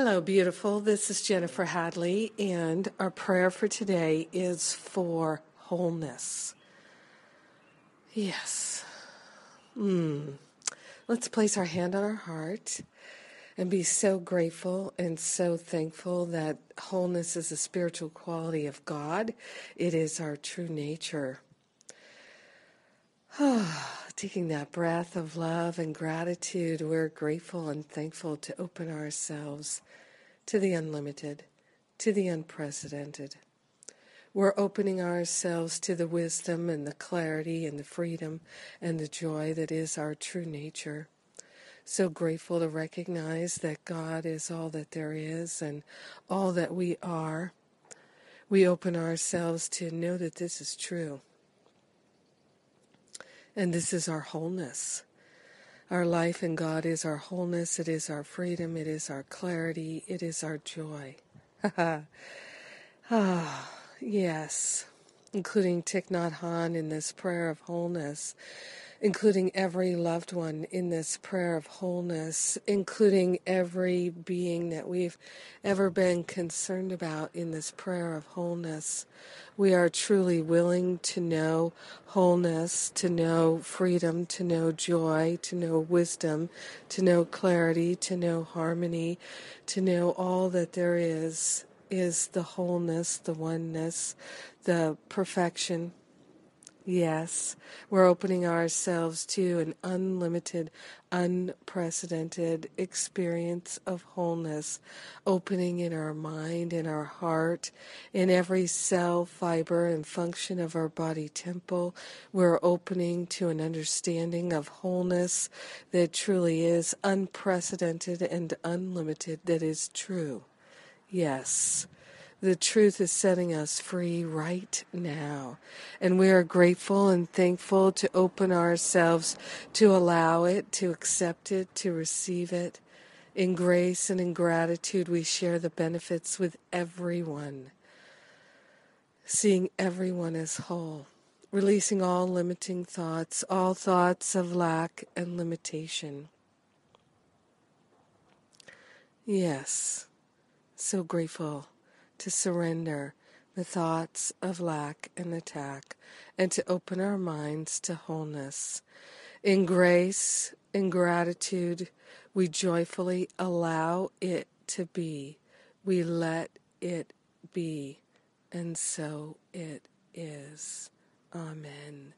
Hello, beautiful. This is Jennifer Hadley, and our prayer for today is for wholeness. Yes. Mm. Let's place our hand on our heart and be so grateful and so thankful that wholeness is a spiritual quality of God. It is our true nature. Taking that breath of love and gratitude, we're grateful and thankful to open ourselves to the unlimited, to the unprecedented. We're opening ourselves to the wisdom and the clarity and the freedom and the joy that is our true nature. So grateful to recognize that God is all that there is and all that we are. We open ourselves to know that this is true and this is our wholeness. Our life in God is our wholeness, it is our freedom, it is our clarity, it is our joy. ah, yes, including Thich Nhat Hanh in this prayer of wholeness including every loved one in this prayer of wholeness, including every being that we've ever been concerned about in this prayer of wholeness. We are truly willing to know wholeness, to know freedom, to know joy, to know wisdom, to know clarity, to know harmony, to know all that there is is the wholeness, the oneness, the perfection Yes, we're opening ourselves to an unlimited, unprecedented experience of wholeness, opening in our mind, in our heart, in every cell, fiber, and function of our body temple. We're opening to an understanding of wholeness that truly is unprecedented and unlimited, that is true. Yes. The truth is setting us free right now. And we are grateful and thankful to open ourselves to allow it, to accept it, to receive it. In grace and in gratitude, we share the benefits with everyone, seeing everyone as whole, releasing all limiting thoughts, all thoughts of lack and limitation. Yes, so grateful to surrender the thoughts of lack and attack and to open our minds to wholeness. In grace, in gratitude, we joyfully allow it to be. We let it be. And so it is. Amen.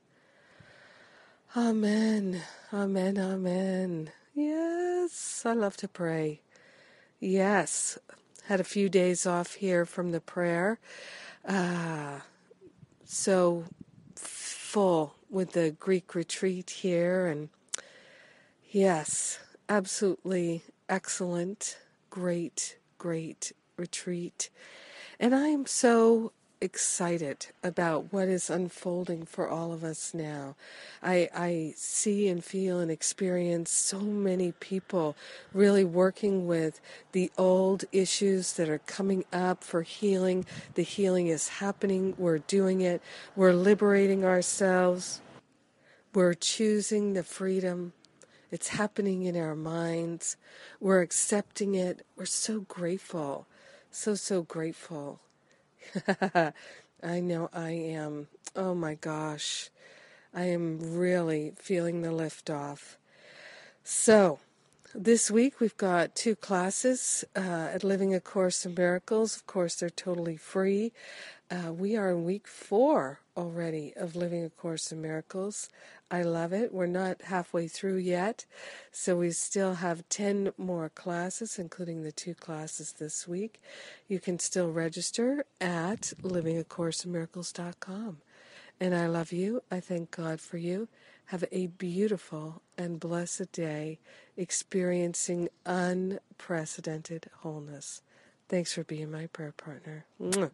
Amen. Amen. Amen. Yes, I love to pray. Yes, had a few days off here from the prayer. Uh, so full with the Greek retreat here. And yes, absolutely excellent, great, great retreat. And I am so excited about what is unfolding for all of us now. I, I see and feel and experience so many people really working with the old issues that are coming up for healing. The healing is happening. We're doing it. We're liberating ourselves. We're choosing the freedom. It's happening in our minds. We're accepting it. We're so grateful. So, so grateful. I know I am. Oh my gosh. I am really feeling the lift off. So, this week we've got two classes uh, at Living A Course in Miracles. Of course, they're totally free. Uh, we are in week four already of Living A Course in Miracles. I love it. We're not halfway through yet, so we still have 10 more classes, including the two classes this week. You can still register at livingacourseinmiracles.com. And I love you. I thank God for you. Have a beautiful and blessed day experiencing unprecedented wholeness. Thanks for being my prayer partner. Mwah.